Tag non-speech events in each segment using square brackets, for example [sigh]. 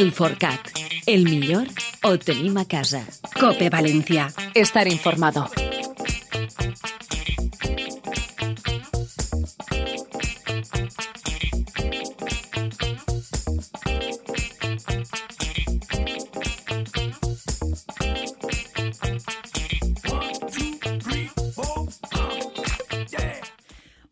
El Forcat. El millor ho tenim casa. Cope Valencia. Estar informado.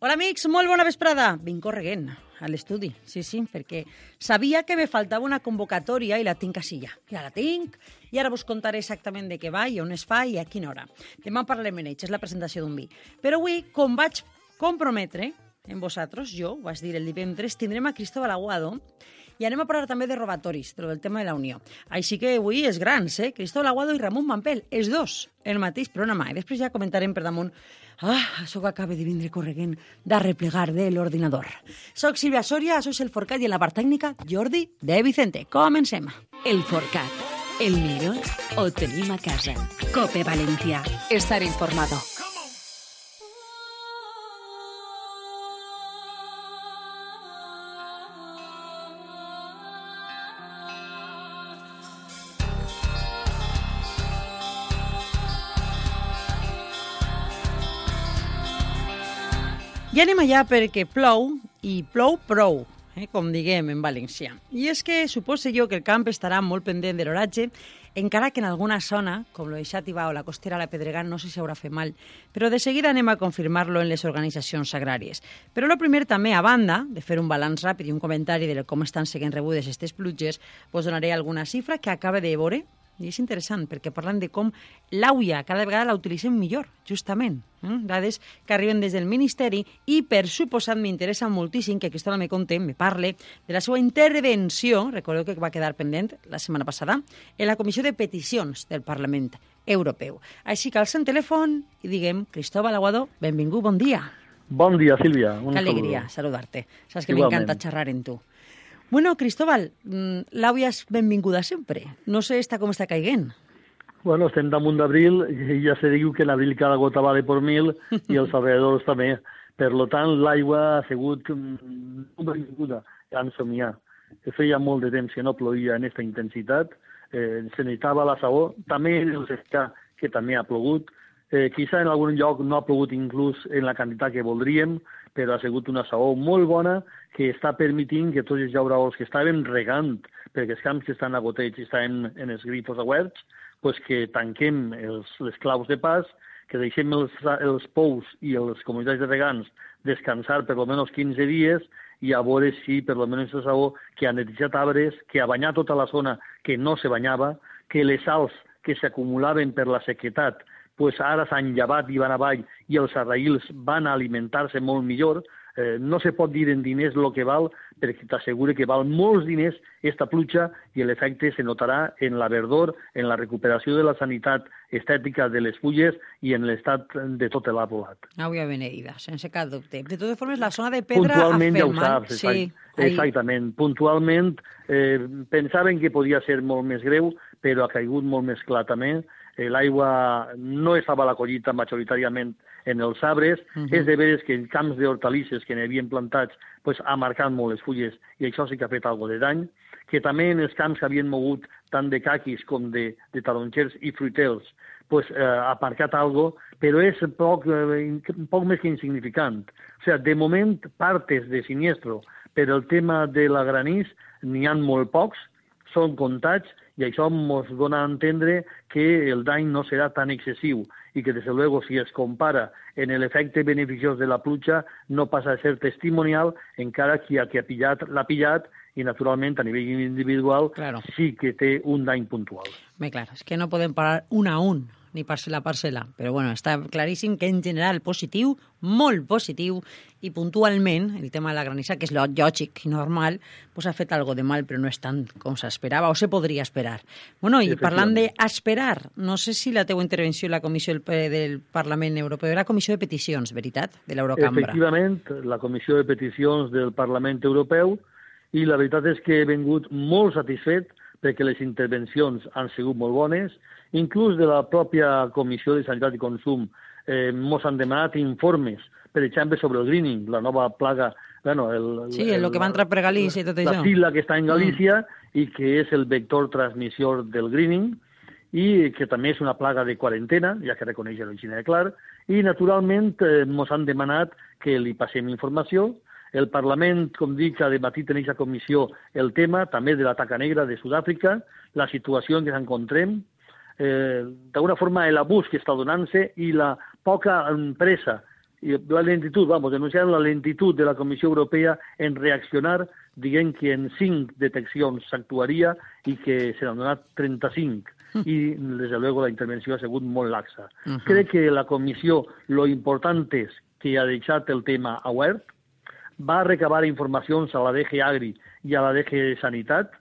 Hola amics, molt bona vesprada. Vinc correguent a l'estudi, sí, sí, perquè sabia que me faltava una convocatòria i la tinc així ja. Ja la tinc i ara vos contaré exactament de què va i on es fa i a quina hora. Demà parlarem en ells, és la presentació d'un vi. Però avui, com vaig comprometre en vosaltres, jo, ho vaig dir el divendres, tindrem a Cristóbal Aguado i anem a parlar també de robatoris, de del tema de la Unió. Així que avui és grans, eh? Cristóbal Aguado i Ramon Mampel, els dos, el mateix programa. I després ja comentarem per damunt Ah, això que acaba de vindre correguent de replegar de l'ordinador. Soc Sílvia Soria, això és el Forcat i en la part tècnica Jordi de Vicente. Comencem. El Forcat. El millor ho tenim a casa. Cope Valencia. Estar informado. I anem allà perquè plou, i plou prou, eh, com diguem en valencià. I és que suposo jo que el camp estarà molt pendent de l'oratge, encara que en alguna zona, com lo de Xàtiva o la costera la Pedregant, no sé si haurà fet mal, però de seguida anem a confirmar-lo en les organitzacions agràries. Però lo primer també, a banda de fer un balanç ràpid i un comentari de com estan seguint rebudes aquestes pluges, vos donaré alguna xifra que acaba de veure i és interessant perquè parlen de com l'auia cada vegada la utilitzem millor, justament. Eh? Dades que arriben des del Ministeri i, per suposat, m'interessa moltíssim que Cristóbal me conte, me parle de la seva intervenció, recordeu que va quedar pendent la setmana passada, en la Comissió de Peticions del Parlament Europeu. Així que alcem telèfon i diguem, Cristóbal Aguado, benvingut, bon dia. Bon dia, Sílvia. Un que alegria saludar-te. Saps que m'encanta xerrar en tu. Bueno, Cristóbal, l'àvia és benvinguda sempre. No sé està com està caiguent. Bueno, estem damunt d'abril i ja se diu que en abril cada gota vale per mil i els [laughs] alrededors també. Per lo tant, l'aigua ha sigut molt benvinguda a. Que feia molt de temps que no plovia en aquesta intensitat, eh, se necessitava la saó, també el secà, que també ha plogut, eh, quizá en algun lloc no ha plogut inclús en la quantitat que voldríem, però ha sigut una saó molt bona que està permitint que tots els llauraors que estaven regant, perquè els camps que estan a goteig estan en els grifos oberts, pues que tanquem els, les claus de pas, que deixem els, els pous i les comunitats de regants descansar per almenys 15 dies i a veure si per almenys la saó que ha netejat arbres, que ha banyat tota la zona que no se banyava, que les sals que s'acumulaven per la sequetat pues ara s'han llevat i van avall i els arraïls van a alimentar-se molt millor, eh, no se pot dir en diners el que val, perquè t'assegure que val molts diners esta pluja i l'efecte se notarà en la verdor, en la recuperació de la sanitat estètica de les fulles i en l'estat de tot l'arbolat. Auia beneïda, sense cap dubte. De totes formes, la zona de pedra Puntualment ja ho saps, sí, exactament. Puntualment eh, pensaven que podia ser molt més greu, però ha caigut molt més clar també. Eh, L'aigua no estava a la collita majoritàriament en els arbres. Uh -huh. És de veres que en camps d'hortalisses que n'hi havien plantats pues, ha marcat molt les fulles i això sí que ha fet alguna de dany. Que també en els camps que havien mogut tant de caquis com de, de taronxers i fruitels pues, eh, ha marcat algo, però és poc, eh, poc més que insignificant. O sigui, de moment, partes de siniestro per el tema de la granís n'hi han molt pocs, són comptats i això ens dona a entendre que el dany no serà tan excessiu i que, des de luego, si es compara en l'efecte beneficiós de la pluja, no passa a ser testimonial, encara que el que ha pillat l'ha pillat i, naturalment, a nivell individual Claro. sí que té un dany puntual. Bé, clar, és que no podem parar un a un ni parcel·la a parcel·la. Però bueno, està claríssim que en general positiu, molt positiu, i puntualment el tema de la granissa, que és lògic i normal, pues ha fet algo de mal, però no és tant com s'esperava, o se podria esperar. Bueno, i parlant d'esperar, no sé si la teua intervenció en la comissió del, del Parlament Europeu era comissió de peticions, veritat, de l'Eurocambra? Efectivament, la comissió de peticions del Parlament Europeu, i la veritat és que he vengut molt satisfet perquè les intervencions han sigut molt bones, inclús de la pròpia Comissió de Sanitat i Consum eh, mos han demanat informes, per exemple, sobre el greening, la nova plaga... Bueno, el, sí, el, el que va entrar per Galícia i tot això. La fila que està en Galícia mm. i que és el vector transmissor del greening i que també és una plaga de quarantena, ja que reconeix l'origine de clar, i naturalment eh, ens han demanat que li passem informació. El Parlament, com dic, ha debatit en aquesta comissió el tema també de la taca negra de Sud-àfrica, la situació en què ens encontrem, eh, d'alguna forma l'abús que està donant-se i la poca empresa i la lentitud, vamos, denunciant la lentitud de la Comissió Europea en reaccionar, dient que en cinc deteccions s'actuaria i que se n'han donat 35 i, des de luego, la intervenció ha sigut molt laxa. Uh -huh. Crec que la comissió, lo important és que ha deixat el tema obert, va recabar informacions a la DG Agri i a la DG Sanitat,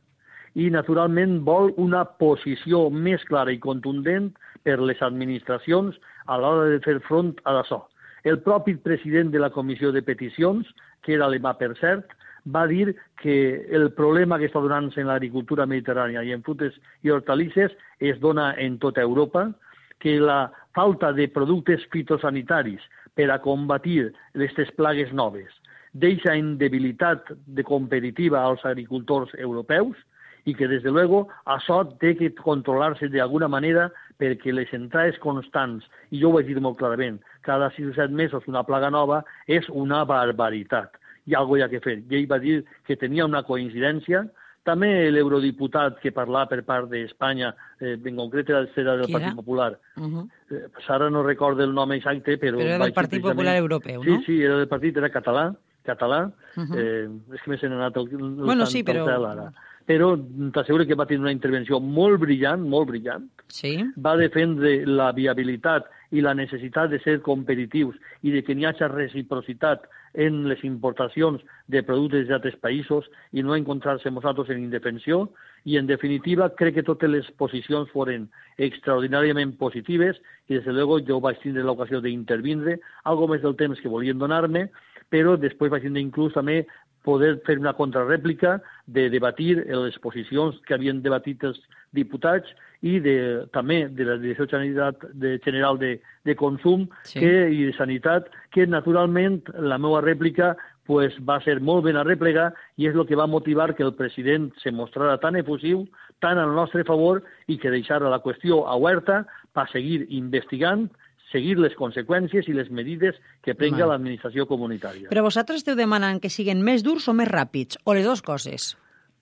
i, naturalment, vol una posició més clara i contundent per les administracions a l'hora de fer front a això. El propi president de la Comissió de Peticions, que era alemà per cert, va dir que el problema que està donant-se en l'agricultura mediterrània i en frutes i hortalisses es dona en tota Europa, que la falta de productes fitosanitaris per a combatir aquestes plagues noves deixa en debilitat de competitiva als agricultors europeus i que, des de luego, això té que controlar-se d'alguna manera perquè les entrades constants, i jo ho vaig dir molt clarament, cada 6 o 7 mesos una plaga nova és una barbaritat. Hi ha alguna cosa que fer. I ell va dir que tenia una coincidència, també l'eurodiputat que parlava per part d'Espanya, eh, en concret era, era del Partit Popular, uh -huh. eh, ara no recordo el nom exacte, però... Però era del Partit Popular Europeu, no? Sí, sí, era del partit, era català, català, uh -huh. eh, és que m'he anat el, el bueno, sí, però... ara però t'asseguro que va tenir una intervenció molt brillant, molt brillant. Sí. Va defendre la viabilitat i la necessitat de ser competitius i de que n'hi hagi reciprocitat en les importacions de productes d'altres països i no encontrar-se nosaltres en indefensió. I, en definitiva, crec que totes les posicions foren extraordinàriament positives i, des de luego, jo vaig tindre l'ocasió d'intervindre, algo més del temps que volien donar-me, però després vaig tindre inclús també poder fer una contrarèplica, de debatir les posicions que havien debatit els diputats i de, també de la Direcció General de, General de, de Consum sí. que, i de Sanitat, que naturalment la meva rèplica pues, va ser molt ben arreplegar i és el que va motivar que el president se mostrara tan efusiu, tan al nostre favor i que deixara la qüestió oberta per seguir investigant seguir les conseqüències i les medides que prenga l'administració comunitària. Però vosaltres esteu demanant que siguin més durs o més ràpids, o les dues coses?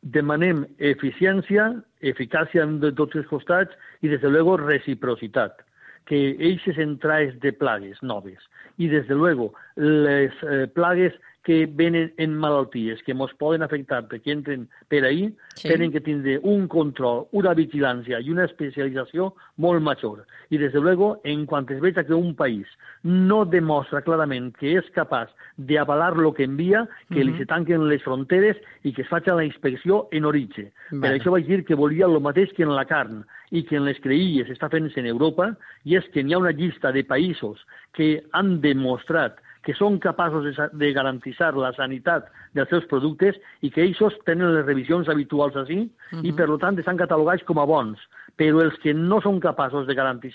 Demanem eficiència, eficàcia de tots els costats i, des de luego, reciprocitat que eixes entrades de plagues noves i, des de luego, les eh, plagues que venen en malalties que ens poden afectar perquè entren per ahir, sí. tenen que tindre un control, una vigilància i una especialització molt major. I, des de luego, en quan es veig que un país no demostra clarament que és capaç d'avalar lo que envia, que uh -huh. li se tanquen les fronteres i que es faci la inspecció en origen. Bueno. Per això vaig dir que volia el mateix que en la carn i que en les creïlles està fent en Europa, i és que hi ha una llista de països que han demostrat que són capaços de, de garantir la sanitat dels seus productes i que ells tenen les revisions habituals així uh -huh. i, per tant, estan catalogats com a bons. Però els que no són capaços de garantir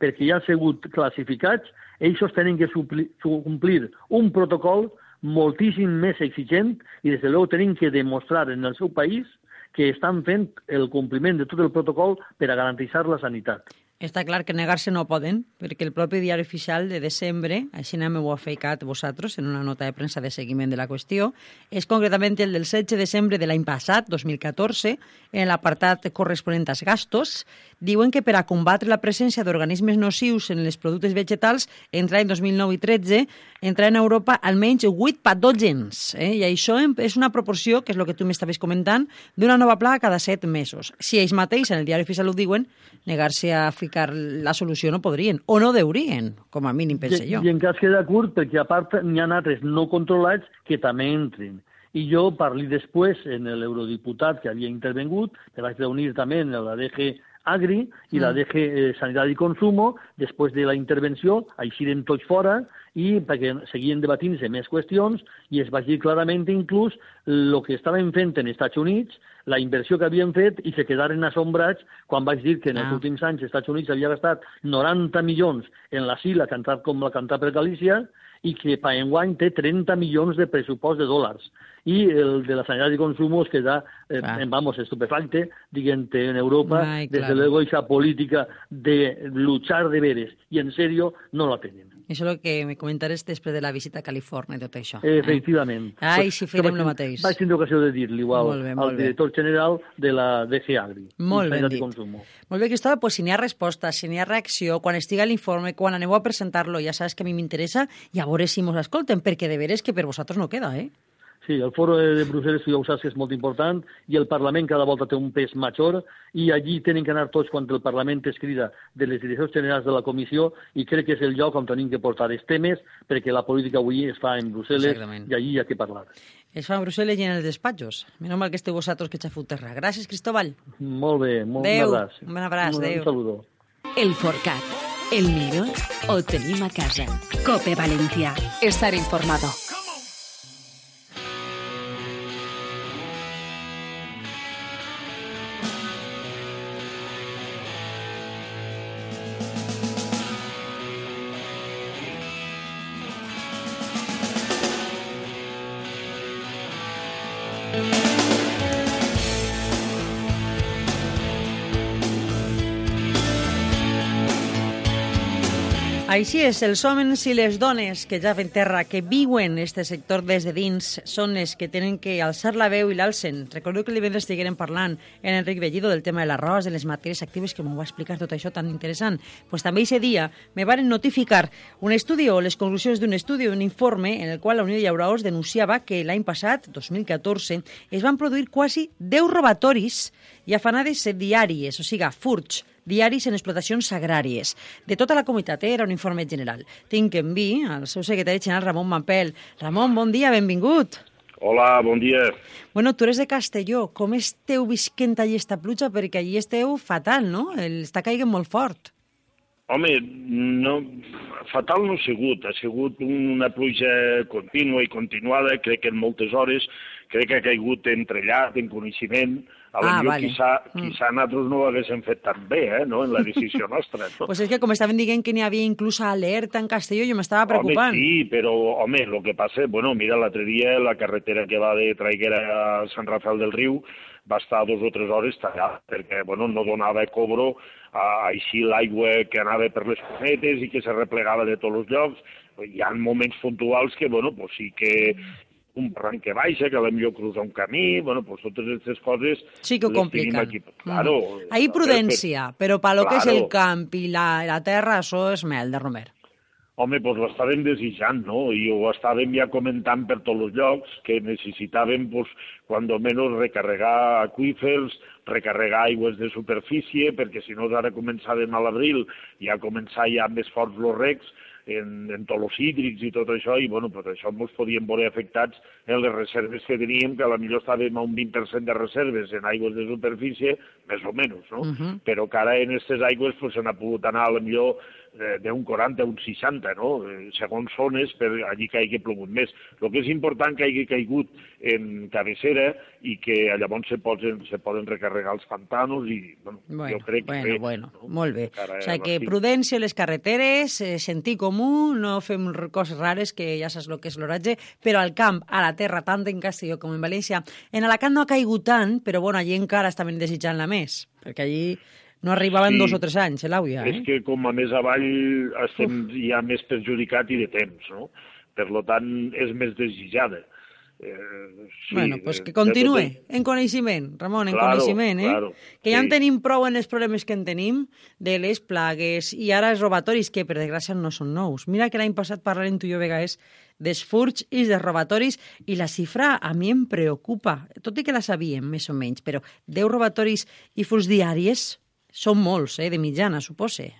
perquè ja han sigut classificats, ells tenen que complir un protocol moltíssim més exigent i, des de luego, tenen que demostrar en el seu país que estan fent el compliment de tot el protocol per a garantir la sanitat. Està clar que negar-se no poden, perquè el propi diari oficial de desembre, així n'hem ho ha feicat vosaltres en una nota de premsa de seguiment de la qüestió, és concretament el del 16 de desembre de l'any passat, 2014, en l'apartat corresponent als gastos, diuen que per a combatre la presència d'organismes nocius en els productes vegetals, entre l'any 2009 i 13, entraran a Europa almenys 8 patògens. Eh? I això és una proporció, que és el que tu m'estaves comentant, d'una nova plaga cada 7 mesos. Si ells mateix en el diari oficial ho diuen, negar-se a ficar la solució no podrien, o no deurien, com a mínim pense jo. I, i en cas queda curt, perquè a part n'hi ha altres no controlats que també entren. I jo parli després en l'eurodiputat que havia intervengut, que vaig reunir també en la DG Agri i mm. la DG eh, Sanitat i Consumo, després de la intervenció, eixiren tots fora, i perquè seguien debatint-se més qüestions i es va dir clarament inclús el que estaven fent en Estats Units, la inversió que havien fet i se quedaren assombrats quan vaig dir que en ah. els últims anys Estats Units havia gastat 90 milions en la SILA, cantat com la cantat per Galícia, i que per enguany té 30 milions de pressupost de dòlars. I el de la sanitat i consum es queda, eh, en, vamos, estupefacte, diguem en Europa, Ai, desde luego, esa política de luchar de veres i en serio no la tenen. Això és el que me comentaràs després de la visita a Califòrnia i tot això. Eh? Efectivament. Ai, si farem el mateix. Vaig tindre ocasió de dir-li igual molt bé, molt al director bé. general de la DG Agri. Molt ben dit. Molt bé, Cristóbal, pues, si n'hi ha resposta, si n'hi ha reacció, quan estiga l'informe, quan aneu a presentar-lo, ja saps que a mi m'interessa, i a veure si mos escolten, perquè de veres que per vosaltres no queda, eh? Sí, el foro de Brussel·les, ja ho saps, és molt important, i el Parlament cada volta té un pes major, i allí tenen que anar tots quan el Parlament es crida de les direccions generals de la Comissió, i crec que és el lloc on tenim que portar els temes, perquè la política avui es fa en Brussel·les, Exactament. i allí hi ha que parlar. Es fa a Brussel·les i en els despatxos. Menys mal que esteu vosaltres que xafut terra. Gràcies, Cristóbal. Molt bé, molt Adeu. un abraç. Un abraç, adéu. Un saludo. El Forcat. El millor ho tenim a casa. Cope Valencia. Estar informado. thank you Així és, els homes i les dones que ja ven terra, que viuen este sector des de dins, són els que tenen que alçar la veu i l'alcen. Recordo que divendres estiguérem parlant en Enric Bellido del tema de l'arròs, de les matèries actives, que m'ho va explicar tot això tan interessant. Pues també aquest dia me van notificar un estudi o les conclusions d'un estudi, un informe, en el qual la Unió de Llauraors denunciava que l'any passat, 2014, es van produir quasi 10 robatoris i afanades diàries, o sigui, furts, diaris en explotacions agràries. De tota la comunitat, eh? era un informe general. Tinc en vi el seu secretari general, Ramon Mampel. Ramon, bon dia, benvingut. Hola, bon dia. Bueno, tu eres de Castelló. Com esteu visquent allí esta pluja? Perquè allí esteu fatal, no? El està caigant molt fort. Home, no, fatal no ha sigut. Ha sigut una pluja contínua i continuada, crec que en moltes hores, crec que ha caigut entrellat, en coneixement, a ah, millor vale. quizà, quizà mm. nosaltres no ho haguéssim fet tan bé, eh, no?, en la decisió nostra. Doncs [laughs] pues és que com estaven dient que n'hi havia inclús alerta en Castelló, jo m'estava preocupant. Home, sí, però, home, el que passa, bueno, mira, l'altre dia la carretera que va de Traiguera a Sant Rafael del Riu va estar dos o tres hores tallada, perquè, bueno, no donava cobro a, així l'aigua que anava per les cunetes i que se replegava de tots els llocs. Hi ha moments puntuals que, bueno, pues sí que un barranc que baixa, que millor cruza un camí, bueno, pues totes aquestes coses... Sí que ho compliquen. Aquí. Claro, mm. Ahí prudència, per, però per lo claro. que és el camp i la, la terra, això és mel de Romer. Home, doncs l'estàvem desitjant, no? I ho estàvem ja comentant per tots els llocs, que necessitàvem, pues, quan menys, recarregar aquífers, recarregar aigües de superfície, perquè si no ara començàvem a l'abril i a començar ja més forts els recs, en, en tots els hídrics i tot això, i bueno, pues això ens podíem veure afectats en les reserves que teníem, que a la millor estàvem a un 20% de reserves en aigües de superfície, més o menys, no? Uh -huh. Però que ara en aquestes aigües pues, s'han pogut anar a la millor d'un 40 a un 60, no? Eh, segons zones, per allí que hagi plogut més. El que és important que hagi caigut en cabecera i que llavors se poden, se poden recarregar els pantanos i, bueno, bueno jo crec bueno, que... Bueno, no? molt bé. o sigui que prudència a les carreteres, eh, sentir comú, no fem coses rares, que ja saps el que és l'oratge, però al camp, a la terra, tant en Castelló com en València, en Alacant no ha caigut tant, però bueno, allí encara estaven desitjant-la més, perquè allí no arribaven sí. dos o tres anys, eh, l'àvia? Eh? És que com a més avall estem Uf. ja més perjudicat i de temps, no? Per lo tant, és més desitjada. Eh, sí, bueno, pues de- que de continue tot- en coneixement, Ramon, en Claro, coneixement, eh? claro, que ja en sí. tenim prou en els problemes que en tenim, de les plagues, i ara els robatoris, que per desgràcia no són nous. Mira que l'any passat parlarem tu i jo vegades dels furts i dels robatoris, i la xifra a mi em preocupa, tot i que la sabíem, més o menys, però 10 robatoris i furts diàries són molts, eh, de mitjana, supose.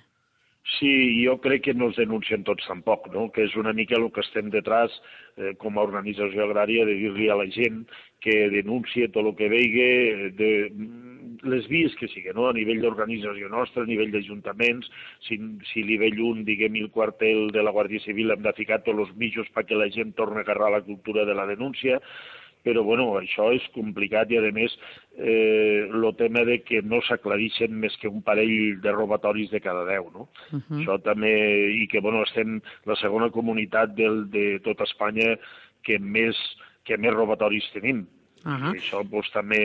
Sí, jo crec que no els denuncien tots tampoc, no? que és una mica el que estem detrás eh, com a organització agrària de dir-li a la gent que denuncie tot el que veiga eh, de mm, les vies que siguen, no? a nivell d'organització nostra, a nivell d'ajuntaments, si, si a nivell un, diguem, el quartel de la Guàrdia Civil hem de ficar tots els mitjos perquè la gent torni a agarrar la cultura de la denúncia, però bueno, això és complicat i a més eh, el tema de que no s'aclarixen més que un parell de robatoris de cada deu, no? Uh -huh. Això també, i que bueno, estem la segona comunitat del, de tot Espanya que més, que més robatoris tenim. Ahà. I això doncs, també,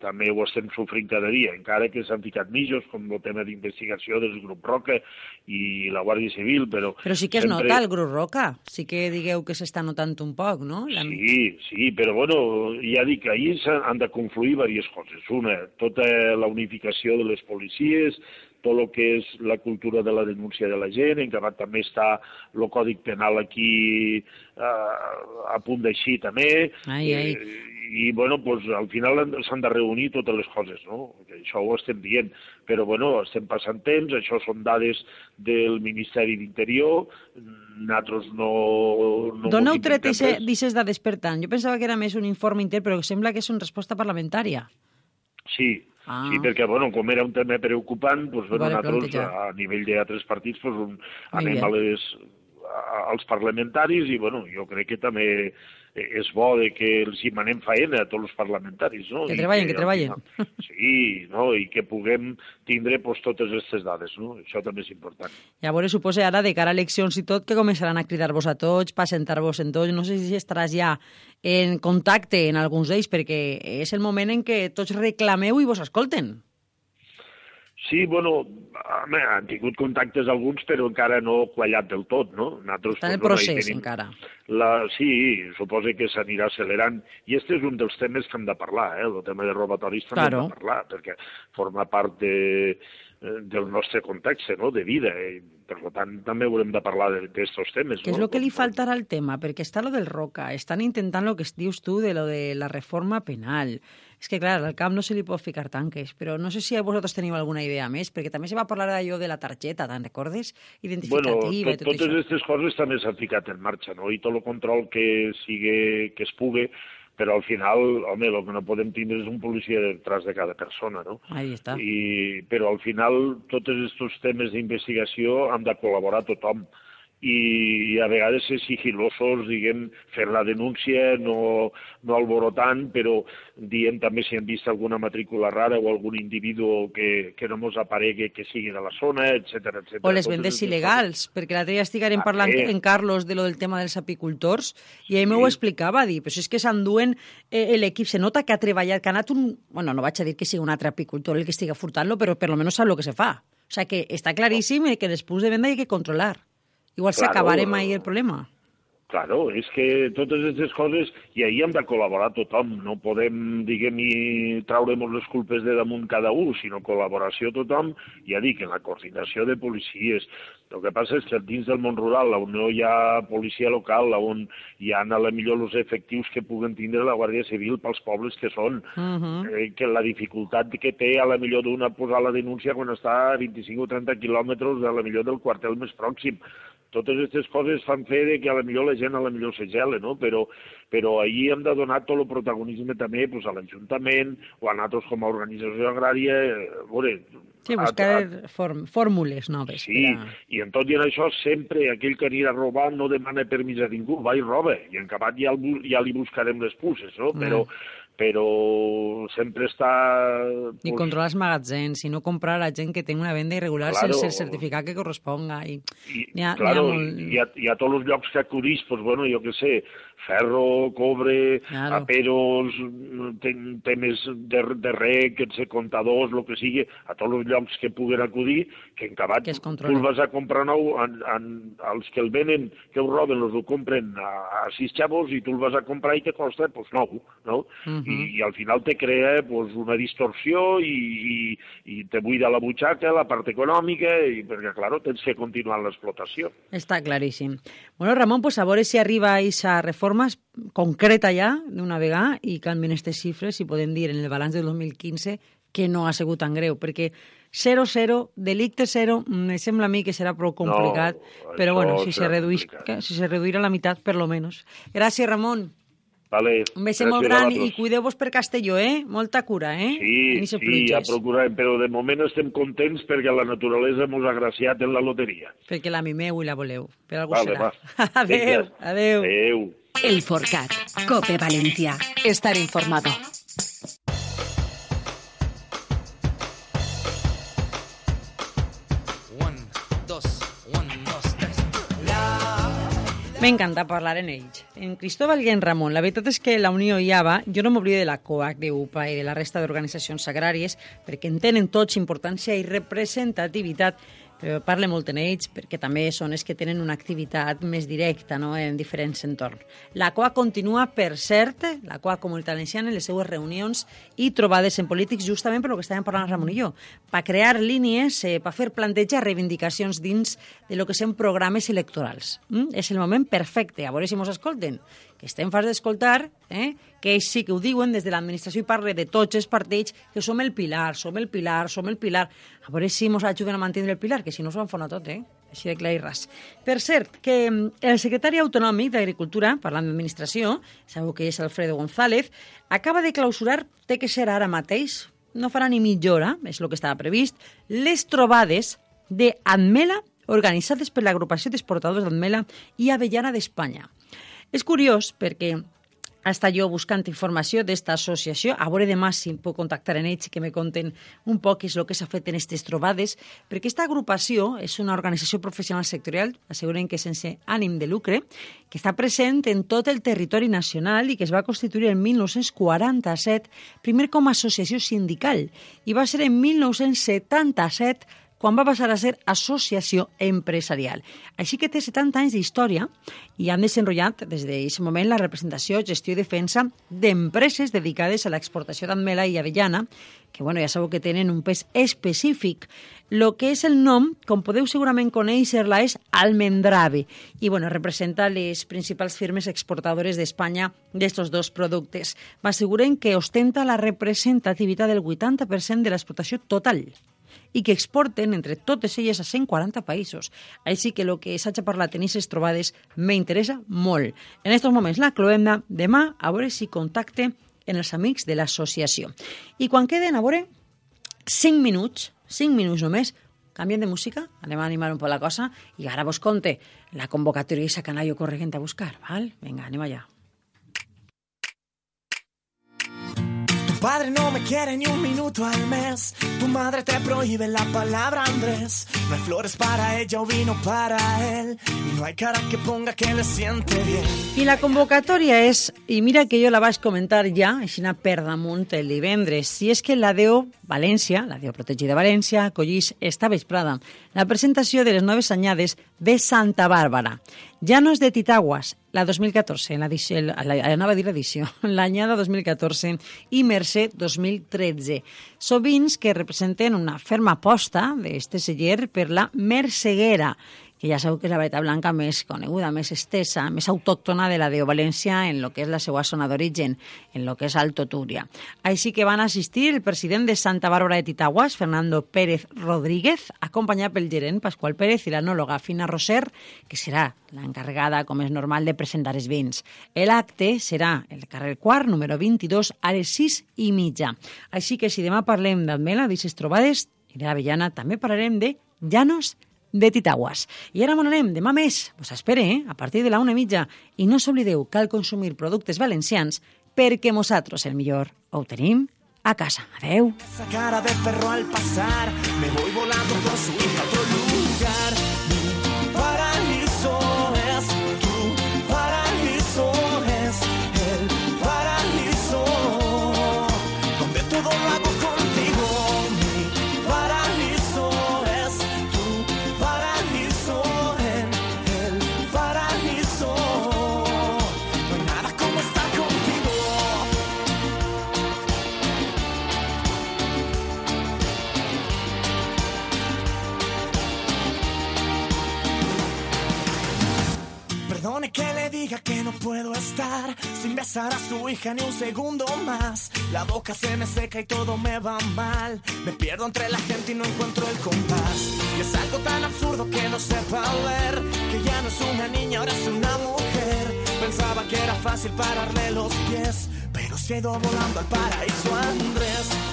també ho estem sofrint cada dia, encara que s'han ficat mitjos, com el tema d'investigació del grup Roca i la Guàrdia Civil, però... Però sí que es sempre... nota el grup Roca, sí que digueu que s'està notant un poc, no? La... Sí, sí, però bueno, ja dic que ahir han de confluir diverses coses. Una, tota la unificació de les policies, tot el que és la cultura de la denúncia de la gent, en acabat també està el Còdic Penal aquí eh, a punt d'eixir també. Ai, ai. I, bueno, pues, al final han- s'han de reunir totes les coses, no? Que Això ho estem dient. Però, bueno, estem passant temps, això són dades del Ministeri d'Interior, nosaltres no... no D'on heu tret aquestes dades per tant? Jo pensava que era més un informe intern, però sembla que és una resposta parlamentària. Sí, Ah. sí, perquè, bueno, com era un tema preocupant, doncs, bueno, Vale, nosaltres, plantejar. a nivell d'altres partits, doncs, un, anem a les, als parlamentaris i, bueno, jo crec que també és bo de que els hi manem faena a tots els parlamentaris, no? Que I treballen, que al treballen. final- Sí, no? i que puguem tindre pues, totes aquestes dades, no? Això també és important. Llavors, suposa ara, de cara a eleccions i tot, que començaran a cridar-vos a tots, per sentar-vos en tots. No sé si estaràs ja en contacte en alguns d'ells, perquè és el moment en què tots reclameu i vos escolten. Sí, bueno, home, han tingut contactes alguns, però encara no quallat del tot, no? Nosaltres, Està en el doncs, procés, encara. La, sí, suposo que s'anirà accelerant. I este és un dels temes que hem de parlar, eh? el tema de robatoris també Claro. hem de parlar, perquè forma part de, del nostre context, no?, de vida. Eh? Per tant, també haurem de parlar d'aquests temes. Què és no? el que li faltarà al tema? Perquè està lo del Roca, estan intentant el que dius tu de lo de la reforma penal. És que, clar, al camp no se li pot ficar tanques, però no sé si vosaltres teniu alguna idea més, perquè també se va parlar d'allò de la targeta, te'n recordes? Bueno, Identificativa tot, i tot totes això. aquestes coses també s'han ficat en marxa, no? I tot el control que sigui, que es pugui, però al final, home, el que no podem tindre és un policia detrás de cada persona, no? Ahí està. I, però al final, tots aquests temes d'investigació han de col·laborar tothom i, i a vegades ser sigilosos, diguem, fer la denúncia, no, no alborotant, però dient també si han vist alguna matrícula rara o algun individu que, que no mos aparegui que sigui de la zona, etc etc. O les vendes il·legals, perquè l'altre dia estiguem Ah, parlant bé. en Carlos de lo del tema dels apicultors i ell Sí. m'ho explicava, dir, però si és que s'enduen eh, l'equip, se nota que ha treballat, que ha anat un... Bueno, no vaig a dir que sigui un altre apicultor el que estiga furtant-lo, però per lo menos sap el que se fa. O sea que està claríssim que després de venda hi ha que controlar. Igual Claro, s'acabarem ahí eh, el problema. Claro, és que totes aquestes coses, i ahir hem de col·laborar tothom, no podem, diguem, i traurem les culpes de damunt cada un, sinó col·laboració tothom, ja dic, en la coordinació de policies. El que passa és que dins del món rural, on no hi ha policia local, on hi ha a la millor els efectius que puguen tindre la Guàrdia Civil pels pobles que són, Uh -huh. eh, que la dificultat que té a la millor d'una posar la denúncia quan està a 25 o 30 quilòmetres a la millor del quartel més pròxim. Totes aquestes coses fan fer de que a la millor la gent a la millor se gela, no? Però, però ahir hem de donar tot el protagonisme també pues, a l'Ajuntament o a nosaltres com a organització agrària. eh, A veure, Sí, a- buscar form, fórmules noves. Sí, per a- i en tot i en això sempre aquell que anirà a robar no demana permís a ningú, va i roba, i en acabat ja, el, ja li buscarem les puces, no? Mm. Però, però sempre està... I pues, controlar els magatzems, i no comprar a la gent que té una venda irregular Claro. sense el certificat que corresponga. I, I, ha, claro, ha molt... i, a, i a tots els llocs que acudís, pues, bueno, jo què sé, ferro, cobre, Claro. aperos, temes de, de rec, etc, comptadors, el que sigui, a tots els llocs que puguen acudir, que en acabat tu el vas a comprar nou, en, en, els que el venen, que ho roben, els ho compren a, a sis xavos i tu el vas a comprar i te costa pues, nou, no? Mhm. I, I al final te crea pues, una distorsió i, i, i te buida la butxaca, la part econòmica, i, perquè, claro, tens que continuar l'explotació. Està claríssim. Bueno, Ramon, pues a veure si arriba a reforma es- concreta ja d'una vegada i canvien aquestes xifres i podem dir en el balanç del 2015 que no ha sigut tan greu, perquè 0-0, delicte 0, me sembla a mi que serà prou complicat, però això bueno, si se, reduís, si se reduirà la meitat, per lo menos. Gràcies, Ramon. Vale, Un beso molt a gran i cuideu-vos per Castelló, eh? Molta cura, eh? Sí, sí, pluges, procurarem, però de moment estem contents perquè la naturalesa ens ha graciat en la loteria. perquè la mimeu i la voleu. Per algú Vale, serà. va. [laughs] adeu, Vinga. adeu. Adeu. El Forcat. Cope Valencia. Estar informado. One, dos, one, dos, tres. M'encanta parlar en ells. En Cristóbal i en Ramon, la veritat és que la Unió i AVA, jo no m'oblido de la COAC, d'UPA i de la resta d'organitzacions agràries, perquè en tenen tots importància i representativitat, però parle molt en ells perquè també són els que tenen una activitat més directa no? en diferents entorns. La COA continua, per cert, la COA Comunitat Valenciana, en les seues reunions i trobades en polítics, justament per lo que estàvem parlant Ramon i jo, per crear línies, eh, per fer plantejar reivindicacions dins de lo que són programes electorals. Mm? És el moment perfecte, a veure si mos escolten, que estem farts d'escoltar, eh? que sí que ho diuen des de l'administració i parle de tots els partits, que som el pilar, som el pilar, som el pilar. A veure si mos ajuden a mantenir el pilar, que si no s'ho enfona tot, eh? Així de clar i ras. Per cert, que mm, el secretari autonòmic d'Agricultura, parlant d'administració, sabeu que és Alfredo González, acaba de clausurar, té que ser ara mateix, no farà ni mitja hora, és el que estava previst, les trobades d'Admela organitzades per l'agrupació d'exportadors d'Admela i Avellana d'Espanya. És curiós perquè està jo buscant informació d'esta associació. A veure demà si em puc contactar en ells i que me conten un poc és el que s'ha fet en aquestes trobades, perquè aquesta agrupació és una organització professional sectorial, asseguren que sense ànim de lucre, que està present en tot el territori nacional i que es va constituir en 1947, primer com a associació sindical, i va ser en 1977 quan va passar a ser associació empresarial. Així que té 70 anys d'història i han desenrotllat des d'aquest moment la representació, gestió i defensa d'empreses dedicades a l'exportació d'Admela i Avellana, que bueno, ja sabeu que tenen un pes específic. Lo que és el nom, com podeu segurament conèixer-la, és Almendrave i bueno, representa les principals firmes exportadores d'Espanya d'estos dos productes. M'asseguren que ostenta la representativitat del 80% de l'exportació total i que exporten entre totes elles a 140 països. Així que el que s'hagi parlat en aquestes trobades m'interessa molt. En aquests moments la cloenda demà a veure si contacte en els amics de l'associació. I quan queden, a veure, 5 minuts, 5 minuts només, canviem de música, anem a animar un poc la cosa, i ara vos conte la convocatòria i esa canallo corregent a buscar, val? Vinga, anem allà. Padre no me quiere ni un minuto al mes. Tu madre te prohíbe. Y la convocatòria és, i mira que jo la vaig comentar ja, així per damunt el divendres, si és que la DEO València, la DEO Protegida València, acollís esta vesprada la presentació de les noves anyades de Santa Bàrbara. Llanos de Titaguas, la 2014, la, la, la, a dir l'edició, [laughs] l'anyada 2014 i Mercè 2013. Són vins que representen una ferma aposta d'este celler per la merceguera, que ja sabeu que és la varietat blanca més coneguda, més estesa, més autòctona de la de València en lo que és la seva zona d'origen, en lo que és Alto Túria. Així que van assistir el president de Santa Bàrbara de Titaguas, Fernando Pérez Rodríguez, acompanyat pel gerent Pasqual Pérez i l'anòloga Fina Roser, que serà l'encarregada, com és normal, de presentar els vins. L'acte serà el carrer quart, número 22, a les 6 i mitja. Així que si demà parlem d'Admela, d'aquestes trobades, i de l'Avellana, també parlarem de Llanos de Titaguas. I ara m'on anem, demà més. Vos espere, eh? a partir de la una mitja. I no s'oblideu, cal consumir productes valencians perquè nosaltres el millor ho tenim a casa. Adeu. Esa cara de perro al pasar, me voy volando con su hija ni un segundo más. La boca se me seca y todo me va mal. Me pierdo entre la gente y no encuentro el compás. Y es algo tan absurdo que no sepa ver que ya no es una niña, ahora es una mujer. Pensaba que era fácil pararle los pies, pero se ha ido volando al paraíso Andrés.